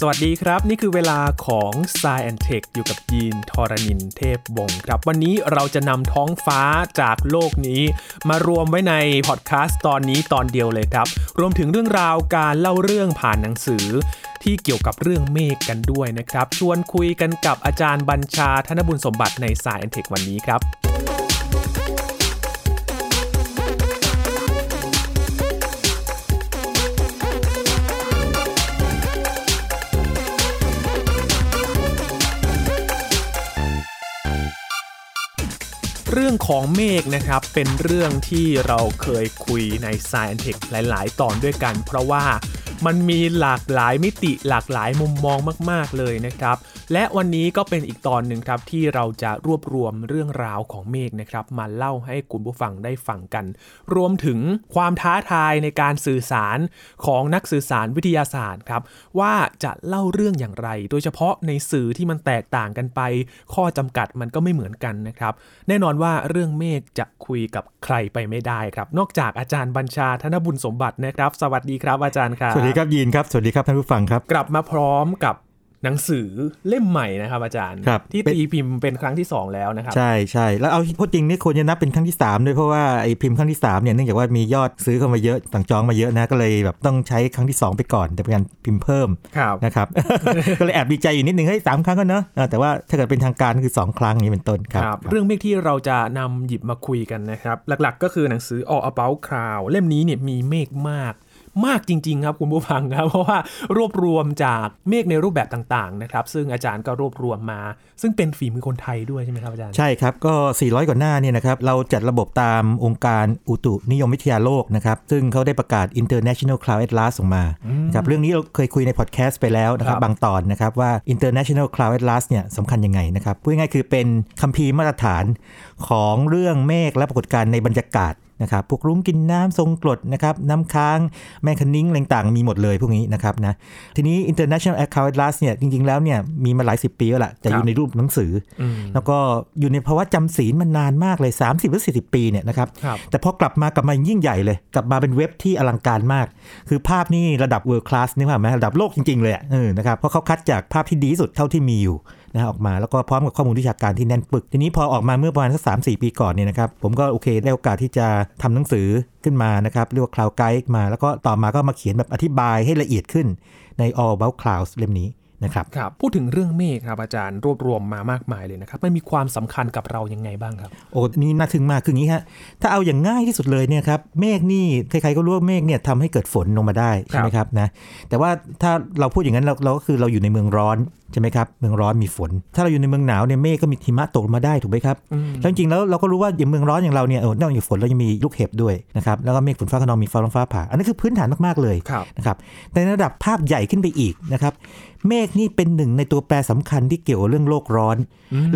สวัสดีครับ นี่คือเวลาของ s ซ and Tech อยู่กับยีนทอรณินเทพบงครับ วันนี้เราจะนำท้องฟ้าจากโลกนี้ มารวมไว้ในพอดแคสต์ตอนนี้ตอนเดียวเลยครับ รวมถึงเรื่องราวการเล่าเรื่องผ่านหนังสือ ที่เกี่ยวกับเรื่องเมฆกันด้วยนะครับ ชวนคุยกันกับอาจารย์บัญชาธนบุญสมบัติใน s าย and Tech วันนี้ครับ เรื่องของเมฆนะครับ เป็นเรื่องที่เราเคยคุยใน Science Tech หลาย ๆ ตอนด้วยกัน เพราะว่ามันมีหลากหลายมิติหลากหลายมุมมองมาก ๆ เลยนะครับ และวันนี้ก็เป็นอีกตอนหนึ่งครับที่เราจะรวบรวมเรื่องราวของเมฆนะครับมาเล่าให้คุณผู้ฟังได้ฟังกัน รวมถึงความท้าทายในการสื่อสารของนักสื่อสารวิทยาศาสตร์ครับว่าจะเล่าเรื่องอย่างไร โดยเฉพาะในสื่อที่มันแตกต่างกันไป ข้อจำกัดมันก็ไม่เหมือนกันนะครับ แน่นอนว่าเรื่องเมฆจะคุยกับใครไปไม่ได้ครับ นอกจากอาจารย์บัญชาธนบุญสมบัตินะครับ สวัสดีครับอาจารย์ครับสวัสดีครับยีนครับสวัสดีครับท่านผู้ฟังครับ กลับมาพร้อมกับ หนังสือเล่มใหม่นะครับอาจารย์ครับที่เป็นตีพิมพ์เป็นครั้งที่ 2 แล้วนะครับ ใช่ใช่แล้วเอาพูดจริงนี่ควรจะนับเป็นครั้งที่ 3 ด้วยเพราะว่าไอ้พิมพ์ครั้งที่3เนี่ยเนื่องจากว่ามียอดซื้อเข้ามาเยอะสั่งจองมาเยอะนะก็เลยแบบต้องใช้ครั้งที่ 2 ไปก่อนแต่เป็นการพิมพ์เพิ่มครับนะครับก็เลยแอบดีใจอยู่นิดนึงเฮ้ยสามครั้งก็เนอะเออแต่ว่าถ้าเกิดเป็นทางการคือ 2 ครั้งอย่างนี้เป็นต้นครับครับ เรื่องเมฆที่เราจะนำหยิบมาคุยกันนะครับหลักๆ ก็คือหนังสือ All About Cloud เล่มนี้เนี่ยมีเมฆมาก มากจริง ๆ ครับคุณผู้ฟังครับ เพราะว่ารวบรวมจากเมฆในรูปแบบต่างๆนะครับซึ่งอาจารย์ก็รวบรวมมา ซึ่งเป็นฝีมือคนไทยด้วยใช่ไหมครับอาจารย์ใช่ครับก็ 400 กว่าหน้าเนี่ยนะครับเราจัดระบบตามองค์การอุตุนิยมวิทยาโลกนะครับซึ่งเขาได้ประกาศ International Cloud Atlas ออกมานะครับเรื่องนี้เราเคยคุยในพอดแคสต์ไปแล้วนะครับครับบางตอนนะครับว่า International Cloud Atlas เนี่ยสำคัญยังไงนะครับพูดง่ายๆคือเป็นคัมภีร์มาตรฐานของเรื่องเมฆและปรากฏการณ์ในบรรยากาศ นะครับพวกรุ้งกินน้ำทรงกรดนะครับน้ำค้างแมงคณิ้งอะไรต่างๆมีหมดเลยพวกนี้นะครับนะทีนี้ International Cloud Atlas เนี่ยจริง ๆ แล้วเนี่ยมีมาหลายสิบปีแล้วล่ะแต่อยู่ในรูปหนังสืออืมแล้วก็อยู่ในภาวะจำศีลมานานมากเลย 30 หรือ 40 ปีเนี่ยนะครับครับแต่พอกลับมากลับมายิ่งใหญ่เลย กลับมาเป็นเว็บที่อลังการมาก คือภาพนี่ระดับ world class นี่ว่าไหมระดับโลกจริง ๆ เลยอะเออนะครับเพราะเขาคัดจากภาพที่ดีที่สุดเท่าที่มีอยู่ นะฮะออกมาแล้วก็พร้อมกับข้อมูลวิชาการที่แน่นปึก ทีนี้พอออกมาเมื่อประมาณสักสามสี่ปีก่อนเนี่ยนะครับผมก็โอเคได้โอกาสที่จะทำหนังสือขึ้นมานะครับเรียกว่า cloud guide มา แล้วก็ต่อมาก็มาเขียนแบบอธิบายให้ละเอียดขึ้นใน all about clouds เล่มนี้นะครับครับ พูดถึงเรื่องเมฆครับอาจารย์รวบรวมมามากมายเลยนะครับ มันมีความสำคัญกับเรายังไงบ้างครับ โอ้นี่น่าทึ่งมากคืออย่างนี้ฮะถ้าเอาอย่างง่ายที่สุดเลยเนี่ยครับเมฆนี่ใครๆก็รู้ว่าเมฆเนี่ยทำให้เกิดฝนลงมาได้ใช่ไหมครับนะแต่ว่าถ้าเราพูดอย่างนั้นเราเราก็คือเราอยู่ในเมืองร้อนใช่ไหมครับเมืองร้อนมีฝน ถ้าเราอยู่ในเมืองหนาวเนี่ยเมฆก็มีหิมะตกลงมาได้ถูกไหมครับอืมแล้วจริงๆแล้วเราก็รู้ว่าอย่างเมืองร้อนอย่างเราเนี่ยเออนอกจากฝนเรายังมีลูกเห็บด้วยนะครับแล้วก็เมฆฝนฟ้าขนองมีฟ้าร้องฟ้าผ่า อันนั้นคือพื้นฐานมากๆเลยครับนะครับแต่ในระดับภาพใหญ่ขึ้นไปอีกนะครับเมฆนี่เป็นหนึ่งในตัวแปรสำคัญที่เกี่ยวกับเรื่องโลกร้อน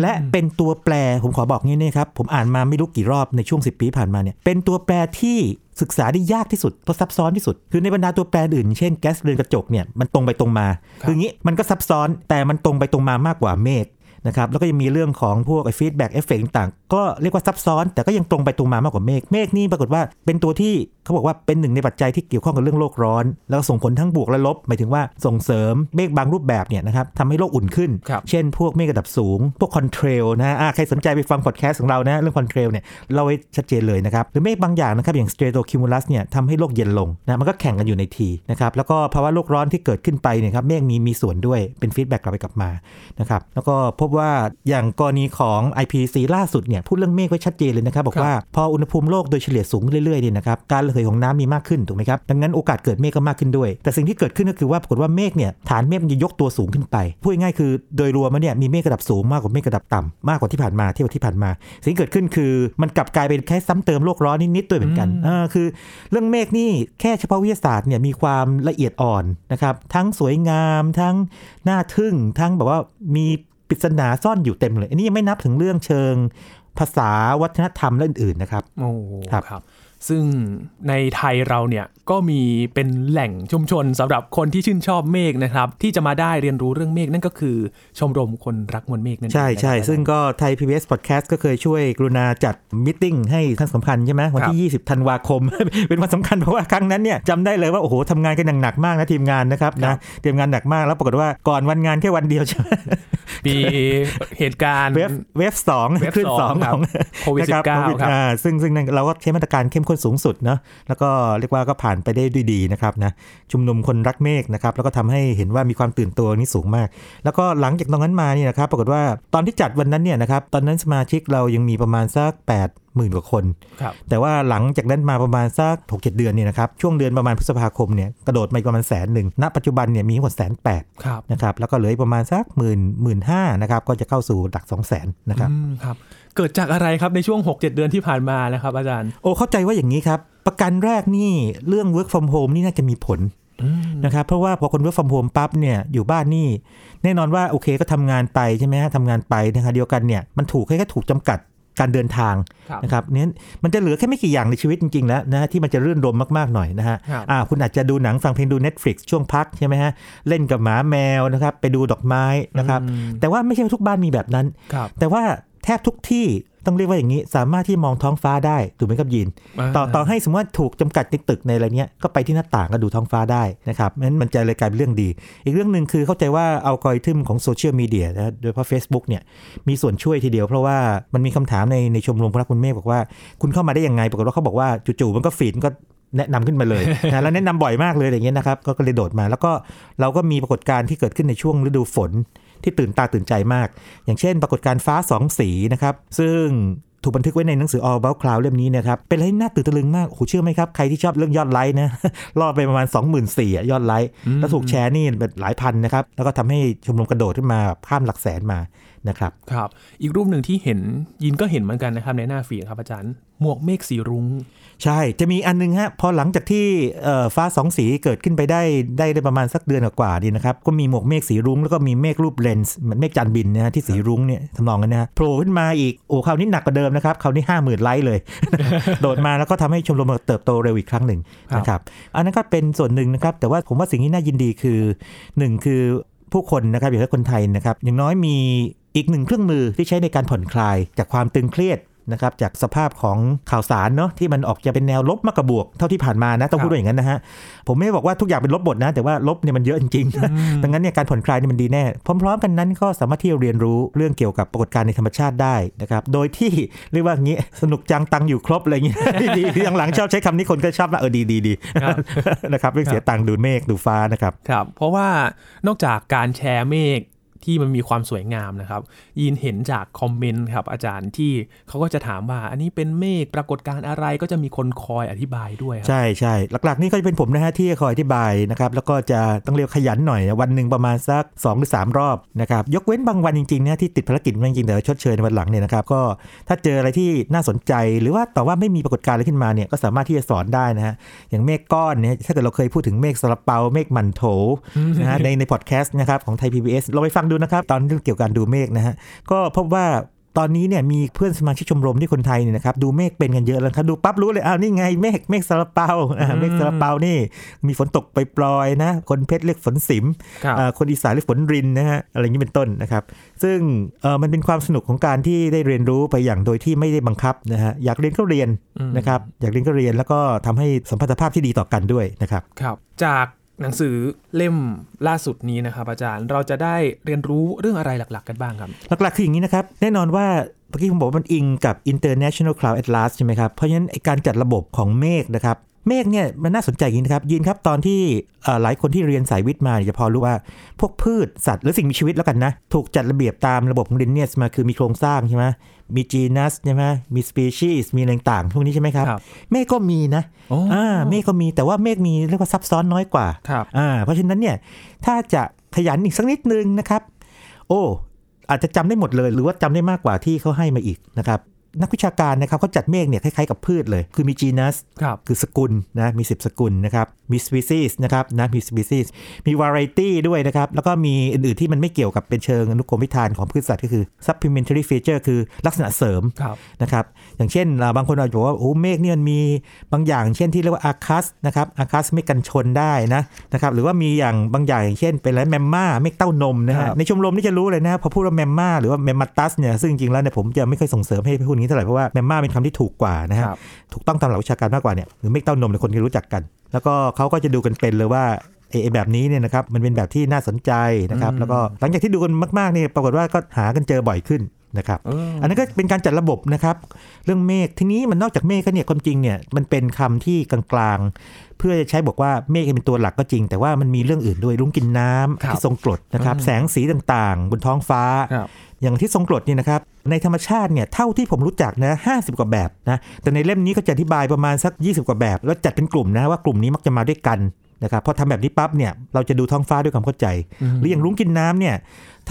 และเป็นตัวแปรผมขอบอกงี้นะครับผมอ่านมาไม่รู้กี่รอบในช่วง 10 ปีที่ผ่านมาเนี่ยเป็นตัวแปรที่ ศึกษาได้ยากที่สุดเพราะซับซ้อนที่สุด คือในบรรดาตัวแปรอื่น เช่นแก๊สเรือนกระจกเนี่ยมันตรงไปตรงมาครับคืองี้มันก็ซับซ้อนแต่มันตรงไปตรงมามากกว่าเมฆ นะครับแล้วก็ยังมีเรื่องของพวก feedback effect ต่างๆ ก็เรียกว่าซับซ้อน แต่ก็ยังตรงไปตรงมามากกว่าเมฆเมฆนี่ปรากฏว่าเป็นตัวที่เขาบอกว่าเป็นหนึ่งในปัจจัยที่เกี่ยวข้องกับเรื่องโลกร้อน แล้วก็ส่งผลทั้งบวกและลบหมายถึงว่าส่งเสริมเมฆบางรูปแบบเนี่ยนะครับทำให้โลกอุ่นขึ้นครับเช่น พวกเมฆระดับสูง พวก contrail นะฮะอ่าใครสนใจไปฟังพอดแคสต์ของเรานะเรื่อง contrail เนี่ยเราไว้ชัดเจนเลยนะครับหรือเมฆบางอย่างนะครับอย่าง stratocumulus เนี่ยทำให้โลกเย็นลงนะมันก็แข่งกันอยู่ในทีนะครับแล้วก็ภาวะโลกร้อนที่เกิดขึ้นไปเนี่ยครับเมฆมีมีส่วนด้วยเป็น feedback กลับไปกลับมานะครับแล้วก็พบว่าอย่างกรณีของ IPCC ล่าสุดเนี่ยพูดเรื่องเมฆไว้ชัดเจนเลยนะครับ บอกว่าพออุณหภูมิโลกโดยเฉลี่ยสูงขึ้นเรื่อยๆเนี่ยนะครับการระเหยของน้ำมีมากขึ้นถูกไหมครับดังนั้นโอกาสเกิดเมฆก็มากขึ้นด้วย แต่สิ่งที่เกิดขึ้นก็คือว่าปรากฏว่าเมฆเนี่ยฐานเมฆมันจะยกตัวสูงขึ้นไปพูดง่ายๆคือโดยรวมแล้วเนี่ยมีเมฆระดับสูงมากกว่าเมฆระดับต่ำมากกว่าที่ผ่านมาเทียบกับที่ผ่านมา สิ่งที่เกิดขึ้นคือมันกลับกลายเป็นแค่ซ้ำเติมโลกร้อนนิดๆด้วยเหมือนกันอืมเออคือ เรื่องเมฆนี่แค่เฉพาะวิทยาศาสตร์เนี่ยมีความละเอียดอ่อนนะครับทั้งสวยงามทั้งน่าทึ่งทั้งแบบว่ามี ปริศนาซ่อนอยู่เต็มเลย อันนี้ยังไม่นับถึงเรื่องเชิงภาษาวัฒนธรรมและอื่นๆนะครับโอ้ครับครับ ซึ่งในไทยเราเนี่ยก็มีเป็นแหล่งชุมชนสำหรับคนที่ชื่นชอบเมฆนะครับ ที่จะมาได้เรียนรู้เรื่องเมฆนั่นก็คือชมรมคนรักมวลเมฆนั่นเองใช่ใช่นะครับซึ่งก็ไทย PBS Podcast ก็เคยช่วยกรุณาจัด meeting ให้ครั้งสำคัญใช่ไหมวันที่ 20ธันวาคม เป็นวันสำคัญเพราะว่าครั้งนั้นเนี่ยจำได้เลยว่าโอ้โหทำงานกันอย่างหนักมากนะทีมงานนะครับครันะบเตรียมงานหนักมากแล้วปรากฏว่าก่อนวันงานแค่วันเดียวใช่ไหมมีเหตุการณ์ wave wave สอง wave คลื่นสองครับของโควิดนะโควิด19ครับอ่าซึ่งซึ่งนั่นเราก็ใช้มาตรการเข้มข้นสูงสุดเนาะแล้วก็เรียกว่าก็ผ่านไปได้ด้วยดีนะครับนะชุมนุมคนรักเมฆนะครับแล้วก็ทำให้เห็นว่ามีความตื่นตัวนี้สูงมาก แล้วก็หลังจากตรงนั้นมาเนี่ยนะครับปรากฏว่าตอนที่จัดวันนั้นเนี่ยนะครับตอนนั้นสมาชิกเรายังมีประมาณสัก8 0,000กว่าคนครับแต่ว่าหลังจากนั้นมาประมาณสักหกเจ็ดเดือนเนี่ยนะครับช่วงเดือนประมาณพฤษภาคมเนี่ยกระโดดมาอีกประมาณแสนหนึ่งณปัจจุบันเนี่ยมีทั้งหมดแสนแปดครับนะครับแล้วก็เหลืออีกประมาณสักหมื่นหมื่นห้านะครับก็จะเข้าสู่หลัก2 0 0 0 0 0นะครับอืมครับเกิดจากอะไรครับในช่วง 6-7 เดือนที่ผ่านมานะครับอาจารย์ โอ้เข้าใจว่าอย่างนี้ครับ ประกันแรกนี่เรื่อง work from home นี่น่าจะมีผลนะครับเพราะว่าพอคน work from home ปั๊บเนี่ยอยู่บ้านนี่ แน่นอนว่าโอเคก็ทำงานไปใช่ไหมฮะทำงานไปนะคะเดียวกันเนี่ยมันถูกแค่แค่ถูกจำกัด การเดินทางครับนะครับเนี่ยมันจะเหลือแค่ไม่กี่อย่างในชีวิตจริงๆแล้วนะที่มันจะรื่นรมมากๆหน่อยนะฮะครับอ่าคุณอาจจะดูหนังฟังเพลงดู Netflix ช่วงพักใช่ไหมฮะเล่นกับหมาแมวนะครับไปดูดอกไม้นะครับอืมแต่ว่าไม่ใช่ว่าทุกบ้านมีแบบนั้นครับแต่ว่า แทบทุกที่ต้องเรียกว่าอย่างนี้ สามารถที่มองท้องฟ้าได้ถูกไหมครับยิน ต่อต่อให้สมมติว่าถูกจำกัดในตึกในอะไรเนี้ยก็ไปที่หน้าต่างก็ดูท้องฟ้าได้นะครับนั้นมันจะเลยกลายเป็นเรื่องดี อีกเรื่องหนึ่งคือเข้าใจว่าอัลกอริทึมของโซเชียลมีเดียนะโดยเฉพาะ Facebook เนี่ยมีส่วนช่วยทีเดียวเพราะว่ามันมีคำถามในในชมรมพระคุณเมฆบอกว่า คุณเข้ามาได้ยังไงปรากฏว่าเขาบอกว่าจู่ๆมันก็ฟีดมันก็แนะนำขึ้นมาเลยนะแล้วแนะนำบ่อยมากเลยอย่างเงี้ยนะครับก็ก็เลยโดดมา แล้วก็เราก็มีปรากฏการณ์ที่เกิดขึ้นในช่วงฤดูฝน ที่ตื่นตาตื่นใจมาก อย่างเช่น ปรากฏการณ์ฟ้าสองสีนะครับ ซึ่งถูกบันทึกไว้ในหนังสือ All About Cloud เล่มนี้นะครับ เป็นอะไรที่น่าตื่นตะลึงมากโอ้โหเชื่อไหมครับ ใครที่ชอบเรื่องยอดไลค์นะรอดไปประมาณ 2 4 0 0 0อะยอดไลค์ แล้วถูกแชร์นี่แบบหลายพันนะครับ แล้วก็ทำให้ชมรมกระโดดขึ้นมาข้ามหลักแสนมานะครับ ครับ อีกรูปหนึ่งที่เห็นยินก็เห็นเหมือนกันนะครับในหน้าฟีดครับอาจารย์ หมวกเมฆสีรุ้ง ใช่ จะมีอันนึงฮะ พอหลังจากที่เอ่อฟ้าสองสีเกิดขึ้นไปได้ได้ได้ประมาณสักเดือนกว่าๆดีนะครับ ก็มีหมวกเมฆสีรุ้งแล้วก็มีเมฆรูปเลนส์เหมือนเมฆจานบินนะฮะที่สีรุ้งเนี่ยทำนองนั้นนะฮะโผล่ขึ้นมาอีก โอ้คราวนี้หนักกว่าเดิมนะครับคราวนี้ห้าหมื่นไลค์เลย โดดมาแล้วก็ทำให้ชมรมเติบโตเร็วอีกครั้งหนึ่งครับนะครับอันนั้นก็เป็นส่วนหนึ่งนะครับ แต่ว่าผมว่าสิ่งที่น่ายินดีคือหนึ่งคือผู้คนนะครับอย่างเช่นคนไทยนะครับอย่างน้อยมีอีกหนึ่งเครื่องมือที่ใช้ในการผ่อนคลายจากความตึงเครียด นะครับจากสภาพของข่าวสารเนาะที่มันออกจะเป็นแนวลบมากกว่าบวกเท่าที่ผ่านมานะต้องพูดว่าอย่างนั้นนะฮะผมไม่ได้บอกว่าทุกอย่างเป็นลบหมดนะ แต่ว่าลบเนี่ยมันเยอะจริงๆดังนั้นเนี่ยการผ่อนคลายนี่มันดีแน่ พร้อม ๆ กันนั้นก็สามารถที่จะเรียนรู้เรื่องเกี่ยวกับปรากฏการณ์ในธรรมชาติได้นะครับโดยที่เรียกว่าอย่างนี้สนุกจังตังอยู่ครบอะไรอย่างเงี้ยดีที่หลังๆชอบใช้คำนี้คนก็ชอบนะเออดีดีดีครับนะครับเรื่องเสียตังค์ดูเมฆดูฟ้านะครับครับเพราะว่านอกจากการแชร์เมฆ ที่มันมีความสวยงามนะครับ ยินเห็นจากคอมเมนต์ครับอาจารย์ที่เขาก็จะถามว่า อันนี้เป็นเมฆปรากฏการณ์อะไรก็จะมีคนคอยอธิบายด้วยครับใช่ใช่หลักๆ นี่ก็จะเป็นผมนะฮะที่คอยอธิบายนะครับแล้วก็จะต้องเรียกขยันหน่อยวันหนึ่งประมาณสัก2หรือ3 รอบนะครับยกเว้นบางวันจริงๆนะที่ติดภารกิจจริงๆแต่ชดเชยในวันหลังเนี่ยนะครับก็ถ้าเจออะไรที่น่าสนใจหรือว่าแต่ว่าไม่มีปรากฏการณ์อะไรขึ้นมาเนี่ยก็สามารถที่จะสอนได้นะฮะอย่างเมฆก้อนเนี่ยถ้าเกิดเราเคยพูดถึงเมฆสลับเปาเมฆหมันโถนะฮะในในพอดแคสต์นะครับของไทย PBS เราไปฟังดูนะครับตอนเรื่องเกี่ยวกับการดูเมฆนะฮะก็พบว่าตอนนี้เนี่ยมีเพื่อนสมาชิกชมรมที่คนไทยเนี่ยนะครับดูเมฆเป็นกันเยอะแล้วครับดูปั๊บรู้เลยอ้าวนี่ไงเมฆเมฆซาลาเปาอ่าเมฆซาลาเปานี่ มีฝนตกไปปลอยๆนะ คนเพชรเรียกฝนสิมครับอ่าคนอีสานเรียกฝนรินนะฮะอะไรอย่างนี้เป็นต้นนะครับ ซึ่งเออมันเป็นความสนุกของการที่ได้เรียนรู้ไปอย่างโดยที่ไม่ได้บังคับนะฮะอยากเรียนก็เรียนนะครับอยากเรียนก็เรียนแล้วก็ทำให้สัมพันธภาพที่ดีต่อกันด้วยนะครับครับจาก หนังสือเล่มล่าสุดนี้นะครับ อาจารย์เราจะได้เรียนรู้เรื่องอะไรหลัก ๆ กันบ้างครับ หลัก ๆ คืออย่างนี้นะครับ แน่นอนว่าเมื่อกี้ผมบอกว่ามันอิงกับ International Cloud Atlas ใช่ไหมครับ เพราะฉะนั้นการจัดระบบของเมฆนะครับ เมฆเนี่ยมันน่าสนใจอย่างนี้นะครับยินครับตอนที่เอ่อหลายคนที่เรียนสายวิทย์มาเนี่ยจะพอรู้ว่า พวกพืชสัตว์หรือสิ่งมีชีวิตแล้วกันนะ ถูกจัดระเบียบตามระบบของลินเนียสมาคือมีโครงสร้างใช่ไหมมีจีนัสใช่ไหมมีสปีชีส์มีอะไรต่างๆพวกนี้ใช่ไหมครับครับเมฆก็มีนะโอ้อ่าเมฆก็มีแต่ว่าเมฆมีเรียกว่าซับซ้อนน้อยกว่าครับอ่า เพราะฉะนั้นเนี่ยถ้าจะขยันอีกสักนิดนึงนะครับ โอ้อาจจะจำได้หมดเลย หรือว่าจำได้มากกว่าที่เขาให้มาอีกนะครับ นักวิชาการนะครับเขาจัดเมฆเนี่ยคล้ายๆกับพืชเลย คือมี genus ครับคือสกุลนะมี 10 สกุลนะครับมี species นะครับนะมี species มี variety ด้วยนะครับ แล้วก็มีอื่นๆที่มันไม่เกี่ยวกับเป็นเชิงอนุกรมวิธานของพืชสัตว์ก็คือ supplementary feature คือลักษณะเสริมครับนะครับอย่างเช่นอ่าบางคนอาจจะบอกว่าโอ้เมฆเนี่ยมันมีบางอย่าง เช่นที่เรียกว่าอาคัสนะครับอาคัสเมฆกันชนได้นะนะครับหรือว่ามีอย่างบางอย่างอย่างเช่นเป็นอะไรแมมมาเมฆเต้านมนะครัฮะบในชมรมนี่จะรู้เลยนะพอพูดว่าแมมมาหรือว่าแมมมาตัสเนี่ยซึ่งจริงๆแล้วเนี่ยผมจะไม่ค่อยส่งเสริมให้พูดอย่างนี้เท่าไหร่เพราะว่าแมมมาเป็นคำที่ถูกกว่านะฮะครับถูกต้องตามหลักวิชาการมากกว่าเนี่ยหรือเมฆเต้านมเนี่ยคนที่รู้จักกัน แล้วก็เขาก็จะดูกันเป็นเลยว่าไอ้ไอ้แบบนี้เนี่ยนะครับมันเป็นแบบที่น่าสนใจนะครับแล้วก็หลังจากที่ดูกันมากๆเนี่ยปรากฏว่าก็หากันเจอบ่อยขึ้นนะครับเอออันนั้นก็เป็นการจัดระบบนะครับ เรื่องเมฆทีนี้มันนอกจากเมฆก็เนี่ยความจริงเนี่ยมันเป็นคำที่กลางๆ เพื่อจะใช้บอกว่าเมฆเป็นตัวหลักก็จริง แต่ว่ามันมีเรื่องอื่นด้วยรุ้งกินน้ำครับที่ทรงกรดนะครับอืมแสงสีต่างๆ บนท้องฟ้าครับอย่างที่ทรงกรดเนี่ยนะครับ ในธรรมชาติเนี่ยเท่าที่ผมรู้จักนะห้กว่าแบบนะแต่ในเล่มนี้ก็จะอธิบายประมาณสัก 20 กว่าแบบ แล้วจัดเป็นกลุ่มนะว่ากลุ่มนี้มักจะมาด้วยกันนะครับพอทำแบบนี้ปั๊บเนี่ยเราจะดูท้องฟ้าด้วยความเข้าใจหรืออย่างลุงกินน้ำเนี่ย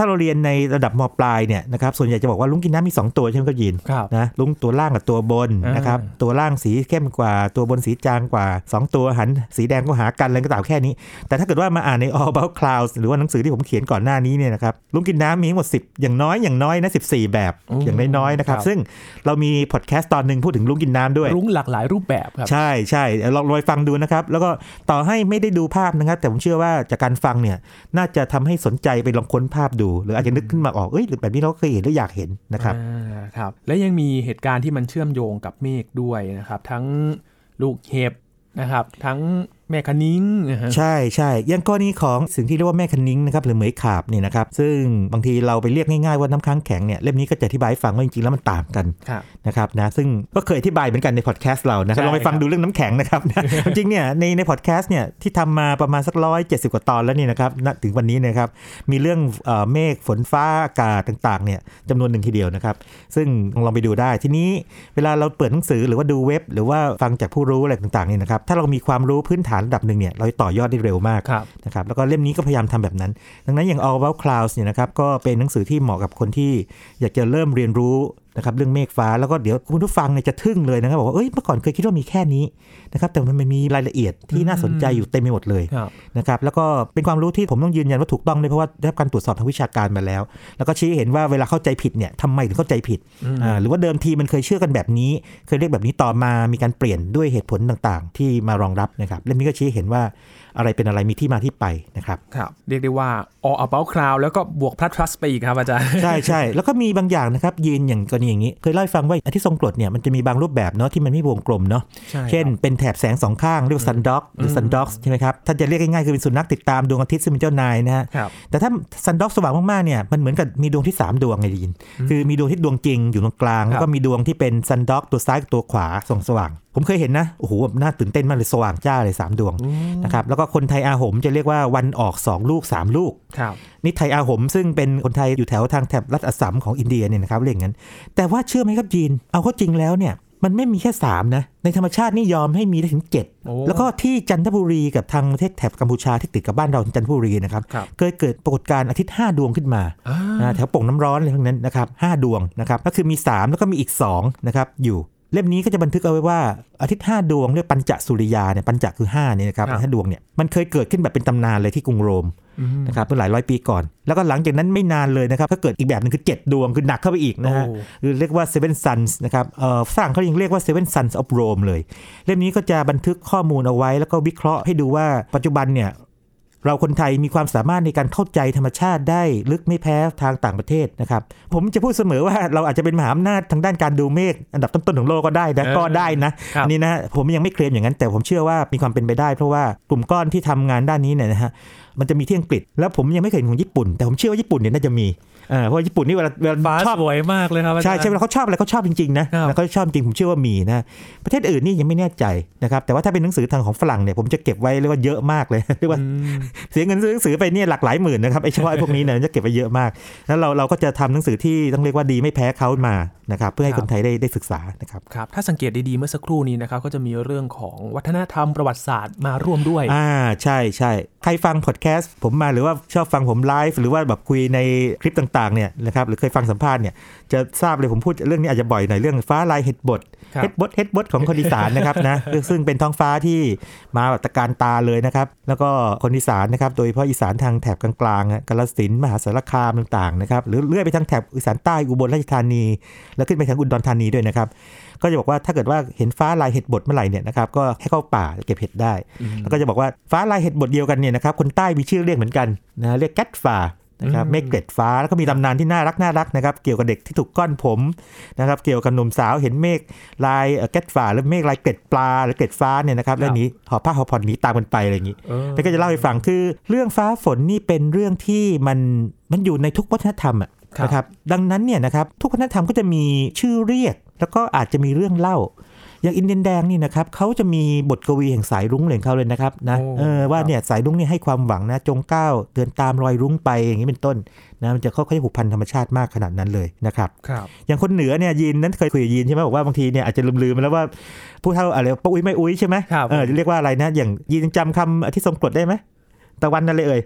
ถ้าเราเรียนในระดับมปลายเนี่ยนะครับส่วนใหญ่จะบอกว่าลุงกินน้ำมี 2 ตัวใช่ไหมก็ยินครับนะลุงตัวล่างกับตัวบนอ่านนะครับตัวล่างสีเข้มกว่าตัวบนสีจางกว่า 2 ตัวหันสีแดงก็หากันอะไรก็ตามแค่นี้ แต่ถ้าเกิดว่ามาอ่านใน All About Clouds หรือว่าหนังสือที่ผมเขียนก่อนหน้านี้เนี่ยนะครับลุงกินน้ำมีทั้งหมด 10 อย่างน้อยอย่างน้อยนะ14 แบบอืมอย่างน้อยๆนะครับครับซึ่งเรามีพอดแคสต์ตอนหนึ่งพูดถึงลุงกินน้ำด้วยรุ้งหลากหลายรูปแบบครับใช่ใช่ลองลองไปฟังดูนะครับ แล้วก็ต่อให้ไม่ได้ดูภาพนะครับ แต่ผมเชื่อว่าจากการฟังเนี่ยน่าจะทำให้สนใจไปลองค้นภาพดูหรืออาจจะนึกขึ้นมาออกเอ้ยหรือแบบนี้เราเคยเห็นหรืออยากเห็นนะครับครับและยังมีเหตุการณ์ที่มันเชื่อมโยงกับเมฆด้วยนะครับ ทั้งลูกเห็บนะครับ ทั้ง แม่คะนิ้งนะฮะใช่ใช่อยังกรณีของสิ่งที่เรียกว่าแม่คันนิ้งนะครับหรือเหมยขาบเนี่ยนะครับซึ่งบางทีเราไปเรียกง่ายๆว่าน้ำค้างแข็งเนี่ยเล่มนี้ก็จะอธิบายให้ฟังว่าจริงๆแล้วมันต่างกันครับนะครับนะซึ่งก็เคยอธิบายเหมือนกันในพอดแคสต์เรานะครับใช่ลองไปฟังครับดูเรื่องน้ำแข็งนะครับนะจริงๆเนี่ยในในพอดแคสต์เนี่ยที่ทำมาประมาณสักร้อยเจ็ดสิบกว่าตอนแล้วเนี่ยนะครับณถึงวันนี้เนะครับมีเรื่องเอ่อเมฆฝนฟ้าอากาศต่างๆเนี่ยจำนวนหนึ่งทีเดียวนะครับ ซึ่งลองไปดูได้ทีนี้เวลาเราเปิดหนังสือหรือว่าดูเว็บ หรือว่าฟังจากผู้รู้อะไรต่างๆเนี่ยนะครับถ้าเรามีความรู้พื้นฐานระดับหนึ่งเนี่ยเราจะต่อยอดได้เร็วมากครับนะครับแล้วก็เล่มนี้ก็พยายามทำแบบนั้น ดังนั้นอย่าง All About Clouds เนี่ยนะครับก็เป็นหนังสือที่เหมาะกับคนที่อยากจะเริ่มเรียนรู้ นะครับเรื่องเมฆฟ้าแล้วก็เดี๋ยวคุณผู้ฟังเนี่ยจะทึ่งเลยนะครับบอกว่าเอ้ยเมื่อก่อนเคยคิดว่ามีแค่นี้นะครับแต่มันมีรายละเอียดที่น่าสนใจอยู่เต็มไปหมดเลยครับนะครับแล้วก็เป็นความรู้ที่ผมต้องยืนยันว่าถูกต้องด้วยเพราะว่าได้รับการตรวจสอบทางวิชาการมาแล้ว แล้วก็ชี้ให้เห็นว่าเวลาเข้าใจผิดเนี่ยทำไมถึงเข้าใจผิดอ่าหรือว่าเดิมทีมันเคยเชื่อกันแบบนี้ เคยเรียกแบบนี้ต่อมามีการเปลี่ยนด้วยเหตุผลต่างๆ ที่มารองรับนะครับเล่มนี้ก็ชี้ให้เห็นว่าอะไรเป็นอะไรมีที่มาที่ไปนะครับครับเรียกได้ว่า all about clouds แล้วก็บวก plus plus ไปอีกครับอาจารย์ใช่ใช่แล้วก็มีบางอย่างนะครับยืนอย่างกรณีอย่างนี้เคยเล่าให้ฟังว่าอาทิตย์ทรงกลดเนี่ยมันจะมีบางรูปแบบเนาะที่มันไม่วงกลมเนาะใช่เช่นครับเป็นแถบแสงสองข้างเรียกว่า sundog หรือ sundog ใช่ไหมครับถ้าจะเรียกง่ายๆคือเป็นสุนัขติดตามดวงอาทิตย์ซึ่งเป็นเจ้านายนะฮะครับแต่ถ้า sundog สว่างมากๆเนี่ยมันเหมือนกับมีดวงที่ 3 ดวงไงดีนคือมีดวงที่ดวงจริงอยู่ตรงกลางแล้วก็มีดวงที่เป็น sundog ตัวซ้ายกับตัวขวาส่องสว่างผมเคยเห็นนะ โอ้โหแบบน่าตื่นเต้นมากเลยสว่างจ้าเลยสามดวงนะครับแล้วก็คนไทยอาหมจะเรียกว่าวันออกสองลูกสามลูกครับนี่ไทยอาหมซึ่งเป็นคนไทยอยู่แถวทางแถบรัฐอัสสัมของอินเดียเนี่ยนะครับเรียกอย่างนั้น แต่ว่าเชื่อไหมครับจีน เอาเข้าจริงแล้วเนี่ยมันไม่มีแค่ 3 นะ ในธรรมชาตินี่ยอมให้มีได้ถึงโอ้7แล้วก็ที่จันทบุรีกับทางประเทศแถบกัมพูชาที่ติดกับบ้านเราจันทบุรีนะครับครับเคยเกิดปรากฏการณ์อาทิตย์ 5 ดวงขึ้นมาอ่านะแถวโป่งน้ำร้อนอะไรทั้งนั้นนะครับห้าดวงนะครับก็คือมี 3 แล้วก็มีอีก2นะครับอยู่ เล่มนี้ก็จะบันทึกเอาไว้ว่าอาทิตย์ 5 ดวงเรียกปัญจสุริยาเนี่ยปัญจคือ5เนี่ยนะครับครับห้าดวงเนี่ยมันเคยเกิดขึ้นแบบเป็นตำนานเลยที่กรุงโรมอืมนะครับเมื่อหลายร้อยปีก่อน แล้วก็หลังจากนั้นไม่นานเลยนะครับก็เกิดอีกแบบหนึงคือ 7 ดวงคือหนักเข้าไปอีกนะฮะโอ้คือเรียกว่า Seven Suns นะครับเอ่อฝรั่งเขายังเรียกว่า Seven Suns of Rome เลย เล่มนี้ก็จะบันทึกข้อมูลเอาไว้แล้วก็วิเคราะห์ให้ดูว่าปัจจุบันเนี่ย เราคนไทยมีความสามารถในการเข้าใจธรรมชาติได้ลึกไม่แพ้ทางต่างประเทศนะครับ ผมจะพูดเสมอว่าเราอาจจะเป็นมหาอำนาจทางด้านการดูเมฆอันดับต้นๆของโลกก็ได้นะเออก็ได้นะครับอันนี้นะผมยังไม่เคลมอย่างนั้นแต่ผมเชื่อว่ามีความเป็นไปได้ เพราะว่ากลุ่มก้อนที่ทำงานด้านนี้เนี่ยนะฮะ มันจะมีที่อังกฤษ แล้วผมยังไม่เคยเห็นของญี่ปุ่น แต่ผมเชื่อว่าญี่ปุ่นเนี่ยน่าจะมีเออเพราะว่าญี่ปุ่นนี่เวลาเวลาฟ้าชอบสวยมากเลยครับอาจารย์ใช่ใช่เวลาเขาชอบอะไรเขาชอบจริงๆนะครับแล้วเขาชอบจริงผมเชื่อว่ามีนะประเทศอื่นนี่ยังไม่แน่ใจนะครับแต่ว่าถ้าเป็นหนังสือทางของฝรั่งเนี่ยผมจะเก็บไว้เรียกว่าเยอะมากเลยเรียกว่าอืมเสียเงินซื้อหนังสือไปเนี่ยหลักหลายหมื่นนะครับไอ้เฉพาะไอ้พวกนี้เนี่ยจะเก็บไว้เยอะมาก แล้วเราเราก็จะทำหนังสือที่ต้องเรียกว่าดีไม่แพ้เขามานะครับเพื่อให้ครับคนไทยได้ได้ศึกษานะครับครับถ้าสังเกตดีๆเมื่อสักครู่นี้นะครับก็จะมีเรื่องของวัฒนธรรมประวัติศาสตร์มาร่วมด้วยอ่าใช่ใช่ใครฟังพอดแคสต์ผมมาหรือว่าชอบฟังผมไลฟ์หรือว่าแบบคุยในคลิปต่างๆเนี่ยนะครับหรือเคยฟังสัมภาษณ์เนี่ยจะทราบเลยผมพูดเรื่องนี้อาจจะบ่อยหน่อยเรื่องฟ้าลายเห็ดบดครับเฮ็ดบดเฮ็ดบดของคนอีสานนะครับนะซึ่งเป็นท้องฟ้าที่มาแบบตะการตาเลยนะครับ แล้วก็คนอีสานนะครับ โดยเฉพาะอีสานทางแถบกลางๆอะกาฬสินธุ์มหาสารคามต่างๆนะครับหรือเลื่อยไปทางแถบอีสานใต้อุบลราชธานี แล้วขึ้นไปทางอุดรธานีด้วยนะครับ ก็จะบอกว่าถ้าเกิดว่าเห็นฟ้าลายเห็ดบดเมื่อไหร่เนี่ยนะครับก็ให้เข้าป่าเก็บเห็ดได้ แล้วก็จะบอกว่าฟ้าลายเห็ดบดเดียวกันเนี่ยนะครับคนใต้มีชื่อเรียกเหมือนกันนะเรียกแก๊ตฟ้านะครับอืมเมฆเกล็ดฟ้าแล้วก็มีตำนานที่น่ารักน่ารักนะครับเกี่ยวกับเด็กที่ถูกก้อนผมนะครับเกี่ยวกับหนุ่มสาวเห็นเมฆลายเอ่อแก๊ตฟ้าหรือเมฆลายเกล็ดปลาหรือเกล็ดฟ้าเนี่ยนะครับแล้วหนี้หอบผ้าหอบผ่อนหนีตามกันไปอะไรอย่างนี้เออแล้วก็จะเล่าให้ฟังคือเรื่องฟ้าฝนนี่เป็นเรื่องที่มันมันอยู่ในทุกวัฒนธรรมอะครับนะครับดังนั้นเนี่ยนะครับทุกวัฒนธรรมก็จะมีชื่อเรียก แล้วก็อาจจะมีเรื่องเล่า อย่างอินเดียนแดงนี่นะครับเขาจะมีบทกวีแห่งสายรุ้งเลยของเขาเลยนะครับนะโอ้เออว่าครับเนี่ยสายรุ้งนี่ให้ความหวังนะจงก้าวเดินตามรอยรุ้งไปอย่างนี้เป็นต้นนะมันจะค่อยๆผูกพันธรรมชาติมากขนาดนั้นเลยนะครับครับ อย่างคนเหนือเนี่ยยีนนั้นเคยคุยกับยีนใช่ไหมบอกว่าบางทีเนี่ยอาจจะลืมๆไปแล้วว่าผู้เฒ่าอะไรป้าอุ้ยไม่อุ้ยใช่ไหมครับเออเรียกว่าอะไรนะอย่างยีนจำคำที่ทรงกรดได้ไหม ตะวันนั่นเลยเอ่ย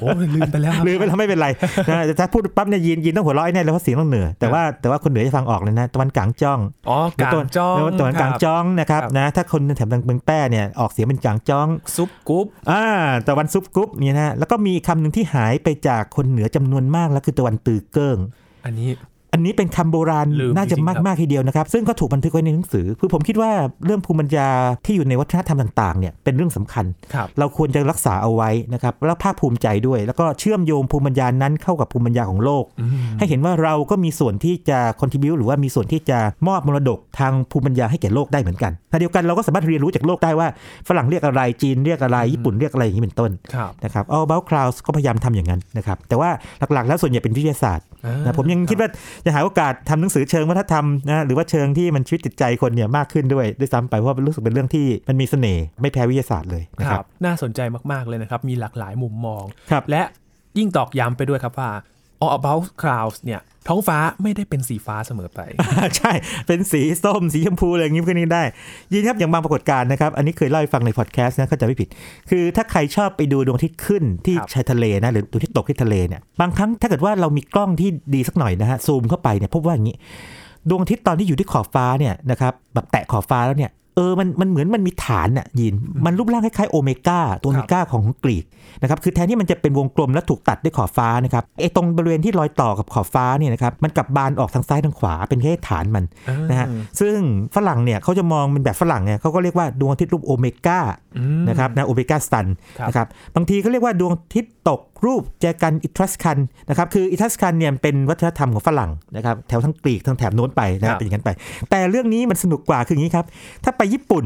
โอ้ยลืมไปแล้วครับลืมไปแล้วไม่เป็นไรนะแต่ถ้าพูดปั๊บเนี่ยยีนยีนต้องหัวเราะแน่เลยเพราะเสียงต้องเหนือ แต่ว่าแต่ว่าคนเหนือจะฟังออกเลยนะตะวันกลางจ้องอ๋อกลางจ้องหรือตะวันกลางครับจ้องนะครับครับนะถ้าคนแถบทางเมืองแป้เนี่ยออกเสียงเป็นกลางจ้องสุบกุบอ่าตะวันซุปกรุ๊ปเนี่ยนะแล้วก็มีคำหนึ่งที่หายไปจากคนเหนือจำนวนมากแล้วคือตะวันตือเกิ้งอันนี้ อันนี้เป็นคำโบราณลืมน่าจะจริงๆมากครับมากทีเดียวนะครับ ซึ่งก็ถูกบันทึกไว้ในหนังสือคือผมคิดว่าเรื่องภูมิปัญญาที่อยู่ในวัฒนธรรมต่างๆเนี่ยเป็นเรื่องสำคัญครับเราควรจะรักษาเอาไว้นะครับแล้วภาคภูมิใจด้วย แล้วก็เชื่อมโยงภูมิปัญญานั้นเข้ากับภูมิปัญญาของโลกอืมให้เห็นว่าเราก็มีส่วนที่จะ contribute หรือว่ามีส่วนที่จะมอบมรดกทางภูมิปัญญาให้แก่โลกได้เหมือนกันขณะเดียวกันเราก็สามารถเรียนรู้จากโลกได้ว่าฝรั่งเรียกอะไรจีนเรียกอะไรญี่ปุ่นเรียกอะไรอย่างนี้เป็นต้นครับนะครับ All About Clouds ก็พยายามทำอย่างนั้นนะครับแต่ว่าหลักๆแล้วส่วนใหญ่เป็นวิทยาศาสตร์อ่า นะผมยังคิดว่าจะหาโอกาสทำหนังสือเชิงวัฒนธรรมนะหรือว่าเชิงที่มันชีวิตจิตใจคนเนี่ยมากขึ้นด้วยด้วยซ้ำไปเพราะว่ารู้สึกเป็นเรื่องที่มันมีเสน่ห์ไม่แพ้วิทยาศาสตร์เลยนะคครัรับบน่าสนใจมากๆเลยนะครับมีหลากหลายมุมมองครับและยิ่งตอกย้ำไปด้วยครับว่า all about clouds เนี่ยท้องฟ้าไม่ได้เป็นสีฟ้าเสมอไป ใช่ เป็นสีส้ม สีชมพู อะไรอย่างนี้ก็นี่ได้ ยินครับอย่างบางปรากฏการณ์นะครับ อันนี้เคยเล่าให้ฟังในพอดแคสต์นะเข้าใจไม่ผิด คือถ้าใครชอบไปดูดวงอาทิตย์ขึ้นที่ครับชายทะเลนะ หรือดวงอาทิตย์ตกที่ทะเลเนี่ยบางครั้งถ้าเกิดว่าเรามีกล้องที่ดีสักหน่อยนะฮะซูมเข้าไปเนี่ยพบว่าอย่างนี้ ดวงอาทิตย์ตอนที่อยู่ที่ขอบฟ้าเนี่ยนะครับแบบแตะขอบฟ้าแล้วเนี่ย เออมันมันเหมือนมันมีฐานน่ะยินมันรูปร่างคล้ายๆโอเมก้าตัวโอเมก้าของกรีกนะครับคือแทนที่มันจะเป็นวงกลมแล้วถูกตัดด้วยขอบฟ้านะครับไอ้ตรงบริเวณที่รอยต่อกับขอบฟ้าเนี่ยนะครับมันกลับบานออกทางซ้ายทางขวาเป็นแค่ฐานมันนะฮะซึ่งฝรั่งเนี่ยเขาจะมองเป็นแบบฝรั่งเนี่ยเขาก็เรียกว่าดวงอาทิตย์รูปโอเมก้าอืมนะครับนะโอเมก้าสตันครับนะครับบางทีเขาเรียกว่าดวงอาทิตย์ตกรูปแจกันอิทรัสคันนะครับคืออิทรัสคันเนี่ยเป็นวัฒนธรรมของฝรั่งนะครับแถวทั้งกรีกทั้งแถบโน้นไปนะคครัรับบเป็นอย่างนั้นไป แต่เรื่องนี้มันสนุกกว่าคืออย่างนี้ครับ ถ้าไปญี่ปุ่น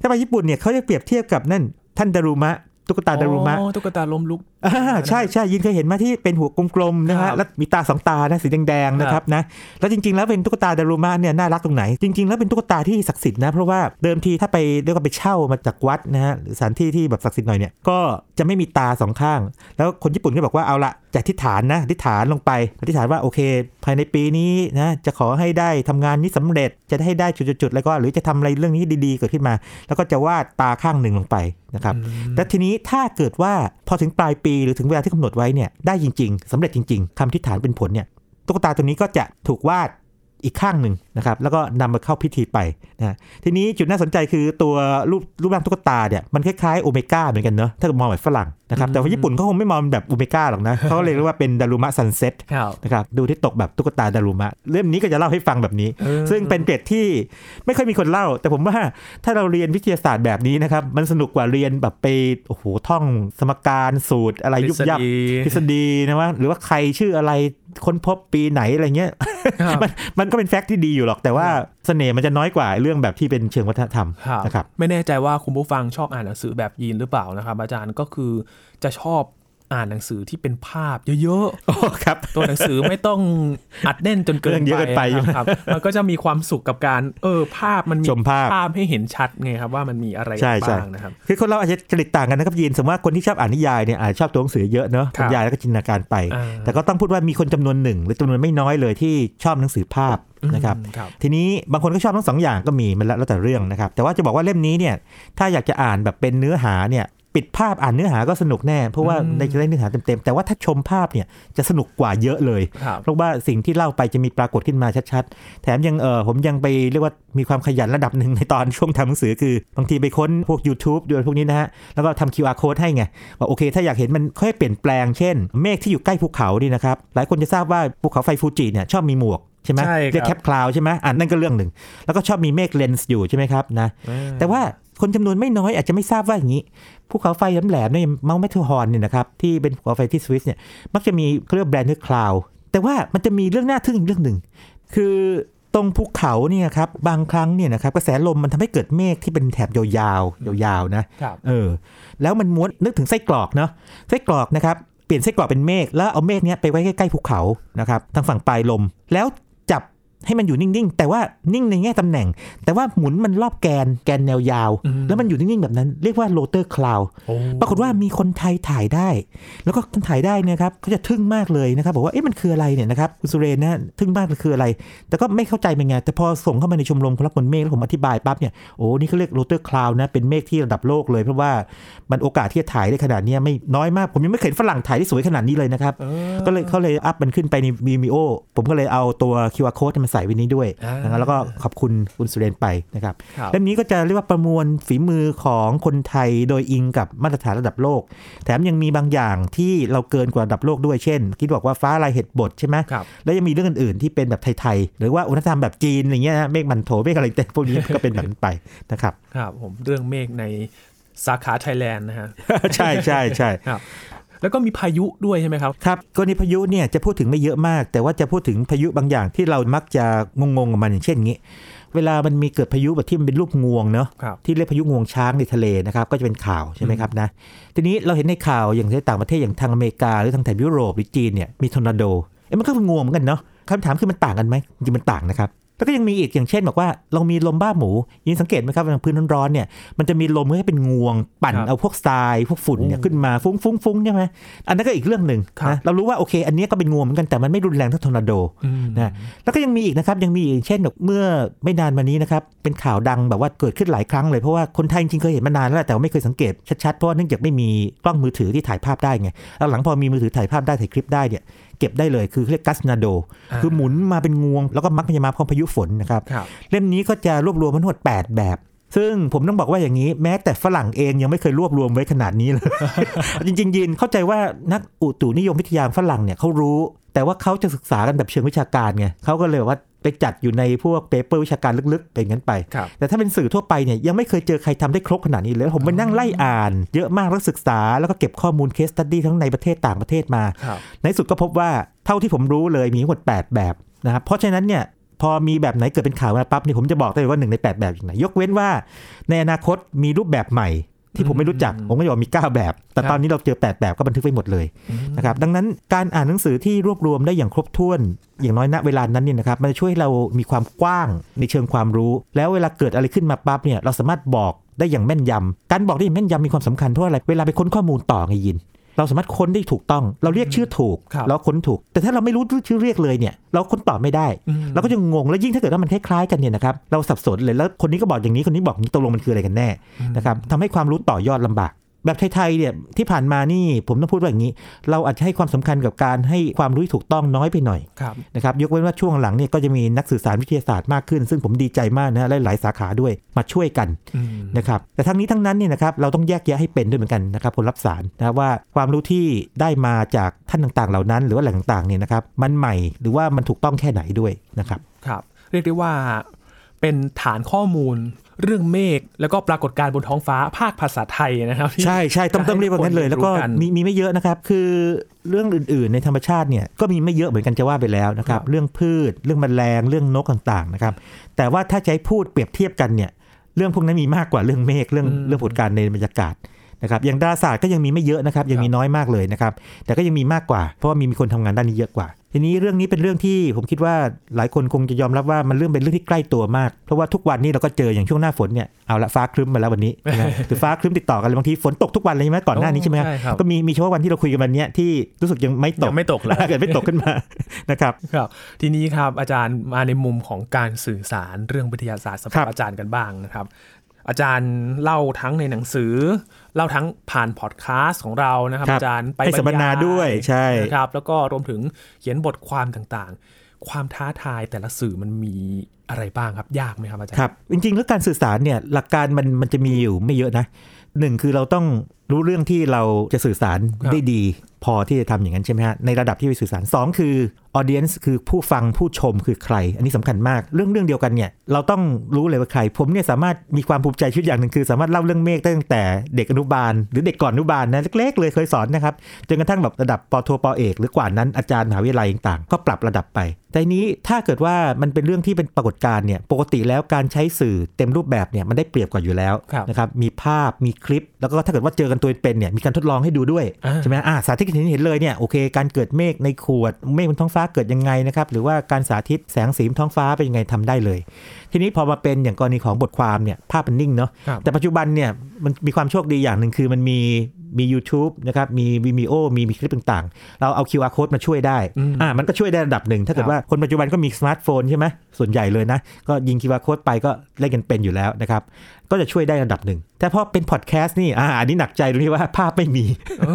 ถ้าไปญี่ปุ่นเนี่ยเขาจะเปรียบเทียบกับนั่นท่านดารุมะ ตุ๊กตาดารุมะอ๋อตุ๊กตาล้มลุกอ่าใช่ใช่ยินเคยเห็นไหมาที่เป็นหัวกลมๆนะครัฮะบแล้วมีตาสองตานะสีแดงๆนะครับนะแล้วจริงๆ แล้วเป็นตุ๊กตาดารุมะเนี่ยน่ารักตรงไหน จริง ๆ แล้วเป็นตุ๊กตาที่ศักดิ์สิทธิ์นะเพราะว่าเดิมทีถ้าไปเรียกว่าไปเช่ามาจากวัดนะฮะหรือสถานที่ที่แบบศักดิ์สิทธิ์หน่อยเนี่ยก็จะไม่มีตาสองข้าง แล้วคนญี่ปุ่นก็บอกว่าเอาละจากทิฏฐานนะทิฏฐานลงไปอธิษฐานว่าโอเค ภายในปีนี้นะจะขอให้ได้ทำงานนี้สำเร็จจะได้ได้จุดๆๆแล้วก็หรือจะทำอะไรเรื่องนี้ดีๆเกิดขึ้นมา แล้วก็จะวาดตาข้างหนึ่งลงไป นะครับ แต่ทีนี้ถ้าเกิดว่าพอถึงปลายปีหรือถึงเวลาที่กำหนดไว้เนี่ยได้จริง ๆสำเร็จจริง ๆคำอธิษฐานเป็นผลเนี่ยตุ๊กตาตัวนี้ก็จะถูกวาดอีกข้างหนึ่งนะครับแล้วก็นำมาเข้าพิธีไปนะทีนี้จุดน่าสนใจคือตัวรูปรูปร่างตุ๊กตาเนี่ยมันคล้ายๆโอเมก้าเหมือนกันเนอะถ้ามองแบบฝรั่งนะครับแต่ว่าญี่ปุ่นเขาคงไม่มองแบบโอเมก้าหรอกนะเขาเรียกว่าเป็นดารุมะ sunset ครับนะครับดูที่ตกแบบตุ๊กตาดารุมะเล่มนี้ก็จะเล่าให้ฟังแบบนี้เออซึ่งเป็นเกร็ดที่ไม่ค่อยมีคนเล่า แต่ผมว่าถ้าเราเรียนวิทยาศาสตร์แบบนี้นะครับมันสนุกกว่าเรียนแบบไปโอ้โหท่องสมการสูตรอะไรยุบยับทฤษฎีทฤษฎีนะว่าหรือว่าใครชื่ออะไรค้นพบปีไหนอะไรเงี้ยครับมันมันก็เป็นแฟกต์ที่ดีอยู่หรอกแต่ว่าเสน่ห์มันจะน้อยกว่าเรื่องแบบที่เป็นเชิงวัฒนธรรมครับนะครับไม่แน่ใจว่าคุณผู้ฟังชอบอ่านหนังสือแบบยีนหรือเปล่านะครับอาจารย์ก็คือจะชอบ อ่านหนังสือที่เป็นภาพเยอะโอ้ครับๆตัวหนังสือไม่ต้องอัดแน่นจนเกินเรื่องเยอะเกินไปนะครับ มันก็จะมีความสุขกับการ เออภาพมันมีชมภาพภาพให้เห็นชัดไงครับว่ามันมีอะไรใช่ใช่บ้างนะครับคือคนเราอาจจะจริตต่างกันนะครับยีนสมมติว่าคนที่ชอบอ่านนิยายเนี่ยอาจจะชอบตัวหนังสือเยอะเนอะครับบรรยายแล้วก็จินตนาการไปอ่าแต่ก็ต้องพูดว่ามีคนจำนวนหนึ่งหรือจำนวนไม่น้อยเลยที่ชอบหนังสือภาพนะครับอืมครับทีนี้บางคนก็ชอบทั้งสองอย่างก็มีมันแล้วแล้วแต่เรื่องนะครับ แต่ว่าจะบอกว่าเล่มนี้เนี่ยถ้าอยากจะอ่านแบบเป็นเนื้อหาเนี่ย ปิดภาพอ่านเนื้อหาก็สนุกแน่ เพราะว่าอืมในจะได้เนื้อหาเต็มๆ แต่ว่าถ้าชมภาพเนี่ยจะสนุกกว่าเยอะเลยครับเพราะว่าสิ่งที่เล่าไปจะมีปรากฏขึ้นมาชัดๆ แถมยังเออผมยังไปเรียกว่ามีความขยันระดับหนึ่งในตอนช่วงทำหนังสือคือบางทีไปค้นพวก YouTube ด้วยพวกนี้นะฮะ แล้วก็ทำ QR code ให้ไงว่าโอเค ถ้าอยากเห็นมันค่อยเปลี่ยนแปลงเช่น เมฆที่อยู่ใกล้ภูเขานี่นะครับหลายคนจะทราบว่าภูเขาไฟฟูจิเนี่ยชอบมีหมวกใช่ไหมใช่ครับเรียกแคปคลาวใช่ไหมอ่านั่นก็เรื่องหนึ่ง แล้วก็ชอบมีเมฆเลนส์อยู่ใช่ไหมครับนะ แต่ว่า คนจำนวนไม่น้อยอาจจะไม่ทราบว่าอย่างนี้ภูเขาไฟแหลมๆเนี่ยเมาส์แมทเทอร์ฮอร์นเนี่ยนะครับที่เป็นภูเขาไฟที่สวิสเนี่ยมักจะมีเขาเรียก banner cloud แต่ว่ามันจะมีเรื่องน่าทึ่งอีกเรื่องหนึ่งคือตรงภูเขาเนี่ยครับบางครั้งเนี่ยนะครับกระแสลมมันทำให้เกิดเมฆที่เป็นแถบยาวๆยาวๆนะครับเออแล้วมันม้วนนึกถึงไส้กรอกเนาะไส้กรอกนะครับเปลี่ยนไส้กรอกเป็นเมฆแล้วเอาเมฆเนี้ยไปไว้ใกล้ๆภูเขานะครับทางฝั่งปลายลม แล้วจับ ให้มันอยู่นิ่งๆ แต่ว่านิ่งในแง่ตำแหน่ง แต่ว่าหมุนมันรอบแกนแกนแนวยาวอืมแล้วมันอยู่นิ่งๆ แบบนั้น เรียกว่า rotor cloud โอ้ปรากฏว่ามีคนไทยถ่ายได้ แล้วก็คนถ่ายได้เนี่ยครับเขาจะทึ่งมากเลยนะครับ บอกว่าเอ๊ะมันคืออะไรเนี่ยนะครับคุณสุเรนนะทึ่งมากมันคืออะไร แต่ก็ไม่เข้าใจเป็นไง แต่พอส่งเข้ามาในชมรมคนรักมวลเมฆแล้วผมอธิบายปั๊บเนี่ยโอ้นี่เขาเรียก rotor cloud นะเป็นเมฆที่ระดับโลกเลย เพราะว่ามันโอกาสที่จะถ่ายได้ขนาดเนี้ยไม่น้อยมาก ผมยังไม่เคยเห็นฝรั่งถ่ายได้สวยขนาดนี้เลยนะครับเออก็เลยเขาเลย up มันขึ้นไปใน Vimeo ผมก็เลยเอาตัว QR code มาใส่ไว้นี้ด้วยอ่านนะครับแล้วก็ขอบคุณคุณสุเรนไปนะครับครับเล่มนี้ก็จะเรียกว่าประมวลฝีมือของคนไทยโดยอิงกับมาตรฐานระดับโลก แถมยังมีบางอย่างที่เราเกินกว่าระดับโลกด้วยเช่นที่บอกว่าฟ้าลายเห็ดบดใช่ไหมครับแล้วยังมีเรื่องอื่นๆที่เป็นแบบไทยๆหรือว่าอุณหธรรมแบบจีนอย่างเงี้ยนะเมฆมันโถเมฆอะไรแต่พวกนี้ก็เป็นแบบนั้นไปนะครับครับผมเรื่องเมฆในสาขาไทยแลนด์นะฮะใช่ใช่ใช่ แล้วก็มีพายุด้วยใช่ไหมครับครับกรณีพายุเนี่ยจะพูดถึงไม่เยอะมาก แต่ว่าจะพูดถึงพายุบางอย่างที่เรามักจะงงๆกับมันอย่างเช่นงี้ เวลามันมีเกิดพายุแบบที่มันเป็นรูปงวงเนาะครับที่เรียกพายุงวงช้างในทะเลนะครับก็จะเป็นข่าวใช่ไหมครับนะทีนี้เราเห็นในข่าวอย่างในต่างประเทศอย่างทางอเมริกาหรือทางแถบยุโรปหรือจีนเนี่ยมีทอร์นาโดเอ้ยมันก็เป็นงวงเหมือนกันเนาะคำถามคือมันต่างกันไหมจริงๆมันต่างนะครับ แล้วก็ยังมีอีกอย่างเช่นบอกว่าเรามีลมบ้าหมูยินสังเกตไหมครับในพื้นร้อนๆเนี่ยมันจะมีลมให้เป็นงวง ปั่นครับเอาพวกทรายพวกฝุ่นเนี่ยโอ้ขึ้นมาฟุ้งฟุ้งฟุ้งใช่ไหมอันนั้นก็อีกเรื่องหนึ่งครับนะเรารู้ว่าโอเค อันนี้ก็เป็นงวงเหมือนกันแต่มันไม่รุนแรงเท่าทอร์นาโดอืมนะแล้วก็ยังมีอีกนะครับยังมีอีกเช่นแบบเมื่อไม่นานมานี้นะครับเป็นข่าวดังแบบว่าเกิดขึ้นหลายครั้งเลยเพราะว่าคนไทยจริงๆเคยเห็นมานานแล้วแหละแต่ว่าไม่เคยสังเกตชัดๆเพราะว่าเนื่องจากไม่มีกล้องมือถือที่ถ่ายภาพได้ไงแล้วหลังพอมีมือถือถ่ายภาพได้ถ่ายคลิปได้เนี่ย เก็บได้เลยคือเรียกกัสนาโดอ่าคือหมุนมาเป็นงวง แล้วก็มักจะมาพร้อมพายุฝนนะครับครับเล่มนี้ก็จะรวบรวมมันทั้งหมด8 แบบซึ่งผมต้องบอกว่าอย่างนี้แม้แต่ฝรั่งเองยังไม่เคยรวบรวมไว้ขนาดนี้เลย จริงๆ ยินเข้าใจว่านักอุตุนิยมวิทยาฝรั่งเนี่ยเขารู้ แต่ว่าเขาจะศึกษากันแบบเชิงวิชาการไงเขาก็เลยว่า ไปจัดอยู่ในพวก paper วิชาการลึกๆ เป็นงั้นไปครับแต่ถ้าเป็นสื่อทั่วไปเนี่ยยังไม่เคยเจอใครทำได้ครบขนาดนี้เลย ผมไปนั่งไล่อ่าน เยอะมากแล้วศึกษา แล้วก็เก็บข้อมูล case study ทั้งในประเทศต่างประเทศมาครับในที่สุดก็พบว่าเท่าที่ผมรู้เลยมีทั้งหมด 8 แบบนะครับเพราะฉะนั้นเนี่ยพอมีแบบไหนเกิดเป็นข่าวมาปั๊บนี่ผมจะบอกได้เลยว่าหนึ่งใน 8 แบบอย่างไหนยกเว้นว่า ในอนาคตมีรูปแบบใหม่ ที่ผมไม่รู้จัก ผมก็จะบอกมี 9 แบบ แต่ครับตอนนี้เราเจอ 8 แบบก็บันทึกไว้หมดเลยนะครับดังนั้นการอ่านหนังสือที่รวบรวมได้อย่างครบถ้วน อย่างน้อยณเวลานั้นเนี่ยนะครับมันจะช่วยให้เรามีความกว้างในเชิงความรู้ แล้วเวลาเกิดอะไรขึ้นมาปั๊บเนี่ยเราสามารถบอกได้อย่างแม่นยำการบอกได้อย่างแม่นยำมีความสำคัญเพราะอะไรเวลาไปค้นข้อมูลต่อไงยิน เราสามารถค้นได้ถูกต้อง เราเรียกชื่อถูกครับแล้วค้นถูก แต่ถ้าเราไม่รู้ชื่อเรียกเลยเนี่ย เราค้นตอบไม่ได้อืมเราก็จะงงแล้วยิ่งถ้าเกิดว่ามันคล้ายๆกันเนี่ยนะครับเราสับสนเลยแล้วคนนี้ก็บอกอย่างนี้คนนี้บอกอย่างนี้ตกลงมันคืออะไรกันแน่นะครับทำให้ความรู้ต่อยอดลำบาก แบบไทยๆเนี่ยที่ผ่านมานี่ผมต้องพูดว่าอย่างนี้ เราอาจจะให้ความสำคัญกับการให้ความรู้ที่ถูกต้องน้อยไปหน่อยครับนะครับยกเว้นว่าช่วงหลังเนี่ยก็จะมีนักสื่อสารวิทยาศาสตร์มากขึ้น ซึ่งผมดีใจมากนะและหลายสาขาด้วยมาช่วยกันอืมนะครับแต่ทั้งนี้ทั้งนั้นเนี่ยนะครับเราต้องแยกแยะให้เป็นด้วยเหมือนกันนะครับคนรับสารนะครับว่าความรู้ที่ได้มาจากท่านต่างๆ เหล่านั้น หรือว่าแหล่งต่างๆเนี่ยนะครับมันใหม่หรือว่ามันถูกต้องแค่ไหนด้วยนะครับครับ เรียกได้ว่าเป็นฐานข้อมูล เรื่องเมฆแล้วก็ปรากฏการณ์บนท้องฟ้าภาคภาษาไทยนะครับที่ใช่ใช่ต้องต้องเรียกว่างั้นเลย แล้วก็รู้กันมีมีไม่เยอะนะครับ คือเรื่องอื่นๆ ในธรรมชาติเนี่ยก็มีไม่เยอะเหมือนกันจะว่าไปแล้วนะครับครับเรื่องพืช เรื่องแมลงเรื่องนกต่างๆนะครับ แต่ว่าถ้าจะให้พูดเปรียบเทียบกันเนี่ยเรื่องพวกนั้นมีมากกว่าเรื่องเมฆเรื่องเรื่องผลการณ์ในบรรยากาศนะครับอย่างดาราศาสตร์ก็ยังมีไม่เยอะนะครับยังมีน้อยมากเลยนะครับ แต่ก็ยังมีมากกว่า เพราะว่ามีมีคนทำงานด้านนี้เยอะกว่า ทีนี้เรื่องนี้เป็นเรื่องที่ผมคิดว่าหลายคนคงจะยอมรับว่ามันเรื่องเป็นเรื่องที่ใกล้ตัวมาก เพราะว่าทุกวันนี้เราก็เจออย่างช่วงหน้าฝนเนี่ยเอาละฟ้าครึ้มมาแล้ววันนี้นะหรือฟ้าครึ้มติดต่อกันเลยบางทีฝนตกทุกวันเลยใช่ไหมก่อนหน้านี้ใช่ไหมใช่ครับก็มีมีเฉพาะวันที่เราคุยกันวันเนี้ยที่รู้สึกยังไม่ตกยังไม่ตกเลยเกิดไม่ตกขึ้นมานะครับครับ ทีนี้ครับอาจารย์มาในมุมของการสื่อสารเรื่องวิทยาศาสตร์สำหครัรับบอาจารย์กันบ้างนะครับ อาจารย์เล่าทั้งในหนังสือ เล่าทั้งผ่านพอดแคสต์ของเรานะครับครับอาจารย์ไปให้สัมมนาบรรยด้วยใช่นะครับ แล้วก็รวมถึงเขียนบทความต่างๆ ความท้าทายแต่ละสื่อมันมี อะไรบ้างครับยากไหมครับอาจารย์ครับจริงๆ แล้วการสื่อสารเนี่ยหลักการมันมันจะมีอยู่ไม่เยอะนะหนึ่งคือเราต้องรู้เรื่องที่เราจะสื่อสารครับได้ดี พอที่จะทำอย่างนั้นใช่ไหมฮะในระดับที่ไปสื่อสารสองคือ audience คือผู้ฟังผู้ชมคือใคร อันนี้สำคัญมากเรื่องเรื่องเดียวกันเนี่ยเราต้องรู้เลยว่าใคร ผมเนี่ยสามารถมีความภูมิใจชีวิตอย่างหนึ่งคือ สามารถเล่าเรื่องเมฆได้ตั้งแต่เด็กอนุบาล หรือเด็กก่อนอนุบาลนะเล็ก ๆ เลยเคยสอนนะครับจนกระทั่งแบบระดับปโทปเอก หรือกว่านั้นอาจารย์มหาวิทยาลัยต่างๆ ก็ปรับระดับไปแต่ทีนี้ถ้าเกิดว่ามันเป็นเรื่องที่เป็นปรากฏการณ์เนี่ยปกติแล้วการใช้สื่อเต็มรูปแบบเนี่ยมันได้เปรียบกว่าอยู่แล้วครับนะครับมีภาพมีคลิป แล้วก็ถ้าเกิดว่าเจอกันตัวเป็นๆเนี่ยมีการทดลองให้ดูด้วยอ่าใช่ไหมอ่าสาธิตให้เห็นเห็นเลยเนี่ยโอเค การเกิดเมฆในขวดเมฆบนท้องฟ้าเกิดยังไงนะครับหรือว่าการสาธิตแสงสีบนท้องฟ้าเป็นยังไงทำได้เลย ทีนี้พอมาเป็นอย่างกรณีของบทความเนี่ยภาพมันนิ่งเนาะครับแต่ปัจจุบันเนี่ยมันมีความโชคดีอย่างหนึ่งคือมันมี มี YouTube นะครับมี Vimeo มีมีคลิปต่างๆ เราเอา QR code มาช่วยได้อืมอ่ามันก็ช่วยได้ระดับหนึ่ง ถ้าเกิคดรับว่าคนปัจจุบันก็มีสมาร์ทโฟนใช่ไหมส่วนใหญ่เลยนะ ก็ยิง QR code ไปก็เล่นกันเป็นอยู่แล้วนะครับ ก็จะช่วยได้ระดับหนึ่ง แต่พอเป็นพอดแคสต์นี่อ่าอันนี้หนักใจตรงที่ว่าภาพไม่มีโอ้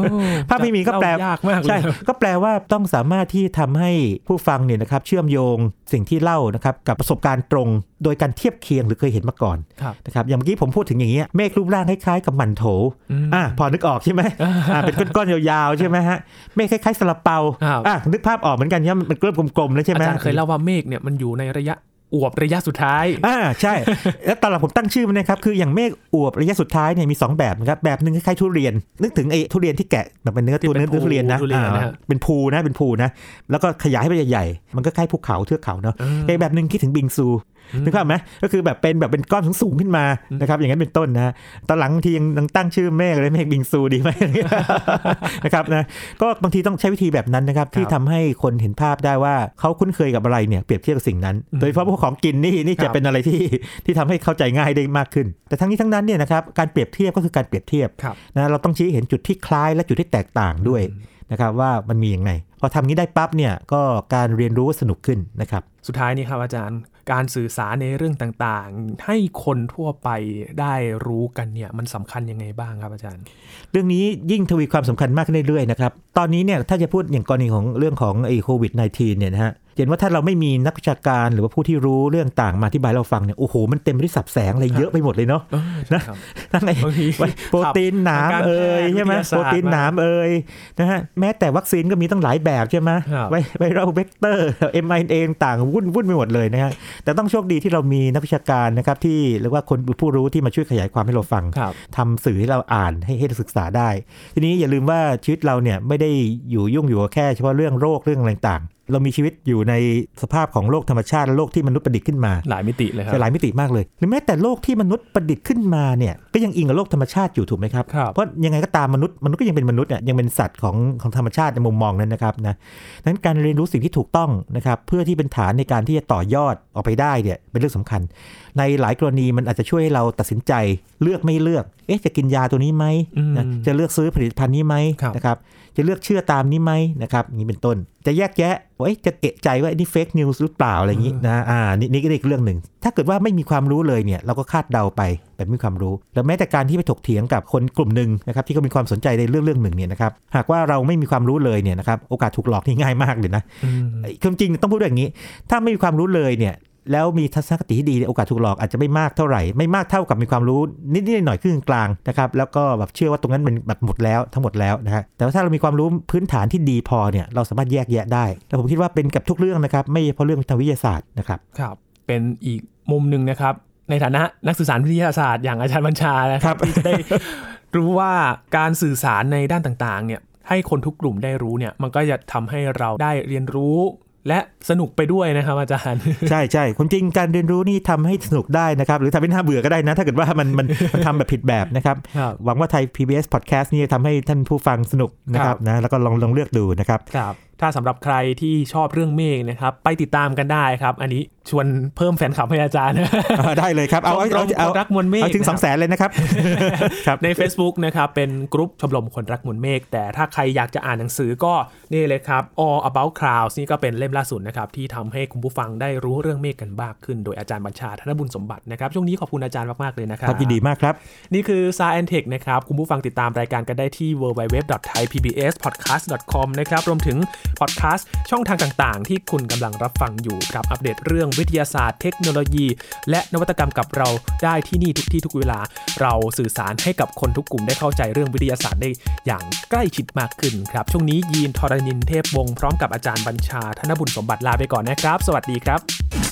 ภาพไม่มีก็แปลว่ายากมากเลยใช่ก็แปลว่าต้องสามารถที่ทำให้ผู้ฟังเนี่ยนะครับเชื่อมโยงสิ่งที่เล่านะครับกับประสบการณ์ตรง โดยการเทียบเคียงหรือเคยเห็นมาก่อนครับนะครับอย่างเมื่อกี้ผมพูดถึงอย่างเงี้ยเมฆรูปร่างคล้ายๆ กับหมันโถอืมอ่าพอนึกออกใช่ไหมอ่าเป็นก้อนๆยาวๆใช่ไหมฮะเมฆคล้ายๆซาลาเปาครับอ่านึกภาพออกเหมือนกันเนี่ยมันเริ่มกลมๆแล้วใช่ไหมอาจารย์เคยเล่าว่าเมฆเนี่ยมันอยู่ในระยะ อวบระยะสุดท้าย อ่าใช่ แล้วตอนหลังผมตั้งชื่อมันนะครับ คืออย่างเมฆอวบระยะสุดท้ายเนี่ยมี 2 แบบนะครับ แบบหนึ่งคล้ายๆทุเรียน นึกถึงไอ้ทุเรียนที่แกะแบบเป็นเนื้อที่ตัวเป็นเนื้อทุเรียนนะภูทุเรียนนะอ่าฮะเป็นภูนะเป็นภูนะ แล้วก็ขยายให้เป็นใหญ่ๆ มันก็คล้ายภูเขาเทือกเขาเนาะอืมอีกแบบหนึ่งคิดถึงบิงซู นึกภาพไหมก็คือแบบเป็นแบบเป็นก้อนสูงๆขึ้นมานะครับ อย่างนั้นเป็นต้นนะตอนหลังทียังยังตั้งชื่อเมฆเลยเมฆบิงซูดีไหมนะครับนะก็บางทีต้องใช้วิธีแบบนั้นนะครับ ที่ทำให้คนเห็นภาพได้ว่าเขาคุ้นเคยกับอะไรเนี่ยเปรียบเทียบกับสิ่งนั้น โดยเฉพาะพวกของกินนี่นี่จะเป็นอะไรที่ที่ทำให้เข้าใจง่ายได้มากขึ้น แต่ทั้งนี้ทั้งนั้นเนี่ยนะครับการเปรียบเทียบก็คือการเปรียบเทียบครับนะเราต้องชี้เห็นจุดที่คล้ายและจุดที่แตกต่างด้วยนะครับว่ามันมีอย่างไรพอทำนี้ได้ปั๊บเนี่ยก็การเรียนรู้สนุกขึ้นนะครับ สุดท้ายนี้ครับอาจารย์ การสื่อสารในเรื่องต่างๆ ให้คนทั่วไปได้รู้กันเนี่ยมันสำคัญยังไงบ้างครับอาจารย์ เรื่องนี้ยิ่งทวีความสำคัญมากขึ้นเรื่อยๆนะครับ ตอนนี้เนี่ยถ้าจะพูดอย่างกรณีของเรื่องของไอ้โควิด -19 เนี่ยนะฮะ เห็นว่าถ้าเราไม่มีนักวิชาการหรือว่าผู้ที่รู้เรื่องต่างมาอธิบายให้เราฟังเนี่ยโอ้โหมันเต็มไปด้วยสับแสงอะไรเยอะไปหมดเลยเนาะเออใช่ครับทั้งไอ้บางทีโปรตีนหนามครับเอ่ยทางการแพทย์ใช่ไหมวิทยาศาสตร์โปรตีนหนามเอ่ยนะฮะแม้แต่วัคซีนก็มีตั้งหลายแบบใช่ไหมครับไวไวรัลเวกเตอร์ mRNA ต่างๆวุ่นวุ่นไปหมดเลยนะฮะแต่ต้องโชคดีที่เรามีนักวิชาการนะครับที่เรียกว่าคนผู้รู้ที่มาช่วยขยายความให้เราฟังครับทำสื่อให้เราอ่านให้ให้เราศึกษาได้ ทีนี้อย่าลืมว่าชีวิตเราเนี่ยไม่ได้อยู่ยุ่งอยู่กับแค่เฉพาะเรื่องโรคเรื่องอะไรต่างๆ เรามีชีวิตอยู่ในสภาพของโลกธรรมชาติและโลกที่มนุษย์ประดิษฐ์ขึ้นมา หลายมิติเลยครับจะหลายมิติมากเลย หรือแม้แต่โลกที่มนุษย์ประดิษฐ์ขึ้นมาเนี่ยก็ยังอิงกับโลกธรรมชาติอยู่ถูกไหมครับครับเพราะยังไงก็ตามมนุษย์มนุษย์ก็ยังเป็นมนุษย์เนี่ยยังเป็นสัตว์ของของธรรมชาติในมุมมองนั้นนะครับนะดังนั้นการเรียนรู้สิ่งที่ถูกต้องนะครับเพื่อที่เป็นฐานในการที่จะต่อยอดออกไปได้เนี่ยเป็นเรื่องสำคัญ ในหลายกรณีมันอาจจะช่วยให้เราตัดสินใจเลือกไม่เลือก เอ๊ะจะกินยาตัวนี้ไหมอืมนะจะเลือกซื้อผลิตภัณฑ์นี้ไหมครับนะครับจะเลือกเชื่อตามนี้ไหมนะครับอย่างนี้เป็นต้น จะแยกแยะว่าเอ๊ะจะเอะใจว่านี่เฟกนิวส์หรือเปล่าอะไรอย่างนี้นะอ่านี่นี่ก็อีกเรื่องหนึ่ง ถ้าเกิดว่าไม่มีความรู้เลยเนี่ยเราก็คาดเดาไปแบบไม่มีความรู้ แล้วแม้แต่การที่ไปถกเถียงกับคนกลุ่มหนึ่งนะครับที่เขามีความสนใจในเรื่องเรื่องหนึ่งเนี่ยนะครับหากว่าเราไม่มีความรู้เลยเนี่ยนะครับโอกาสถูกหลอกนี่ง่ายมากเลยนะอืมความจริงต้องพูดอย่างนี้ ถ้าไม่มีความรู้เลยเนี่ย แล้วมีทัศนคติที่ดีโอกาสถูกหลอกอาจจะไม่มากเท่าไหร่ ไม่มากเท่ากับมีความรู้นิดๆหน่อยๆครึ่งกลางนะครับแล้วก็แบบเชื่อว่าตรงนั้นเป็นแบบหมดแล้วทั้งหมดแล้วนะฮะแต่ว่าถ้าเรามีความรู้พื้นฐานที่ดีพอเนี่ยเราสามารถแยกแยะได้แล้วผมคิดว่าเป็นกับทุกเรื่องนะครับไม่เฉพาะเรื่องทางวิทยาศาสตร์นะครับครับเป็นอีกมุมหนึ่งนะครับ ในฐานะนักสื่อสารวิทยาศาสตร์อย่างอาจารย์บัญชานะคครัรับบที่จะได้รู้ว่าการสื่อสารในด้านต่างๆเนี่ยให้คนทุกกลุ่มได้รู้เนี่ยมันก็จะทำให้เราได้เรียนรู้ และสนุกไปด้วยนะครับอาจารย์ ใช่ใช่ความจริงการเรียนรู้นี่ทำให้สนุกได้นะครับ หรือทำให้น่าเบื่อก็ได้นะ ถ้าเกิดว่ามันมันมันทำแบบผิดแบบนะครับครับหวังว่าไทย PBS Podcast นี่จะทำให้ท่านผู้ฟังสนุกนะคครัรับบนะแล้วก็ลองลองเลือกดูนะครับครับ ถ้ถ้าสำหรับใครที่ชอบเรื่องเมฆนะครับ ไปติดตามกันได้ครับ อันนี้ชวนเพิ่มแฟนคลับให้อาจารย์อ่าได้เลยครับ เอาเอาชมรเอามเอาคนรักมวลเมฆเอาถึงนะครับสองแสนเลยนะครับครับใน Facebook นะครับ เป็นกลุ่มชมรมคนรักมวลเมฆแต่ถ้าใครอยากจะอ่านหนังสือก็นี่เลยครับ All About Clouds นี่ก็เป็นเล่มล่าสุดนะครับ ที่ทำให้คุณผู้ฟังได้รู้เรื่องเมฆกันมากขึ้น โดยอาจารย์บัญชาธนบุญสมบัตินะครับช่วงนี้ขอบคุณอาจารย์มากๆเลยนะครัครับยินดีมากครับ นี่คือ Science Tech นะครับคุณผู้ฟังติดตามรายการกันได้ที่ www.thaipbspodcast.com นะครับรวมถึงพอดแคสต์ช่องทางต่างๆ ที่คุณกำลังรับฟังอยู่ครับอัปเดตเรื่องวิทยาศาสตร์ เทคโนโลยี และนวัตกรรมกับเราได้ที่นี่ทุกที่ทุกเวลา เราสื่อสารให้กับคนทุกกลุ่มได้เข้าใจเรื่องวิทยาศาสตร์ได้อย่างใกล้ชิดมากขึ้นครับช่วงนี้ยีนทรณินเทพวงศ์พร้อมกับอาจารย์บัญชาธนบุญสมบัติลาไปก่อนนะครับ สวัสดีครับ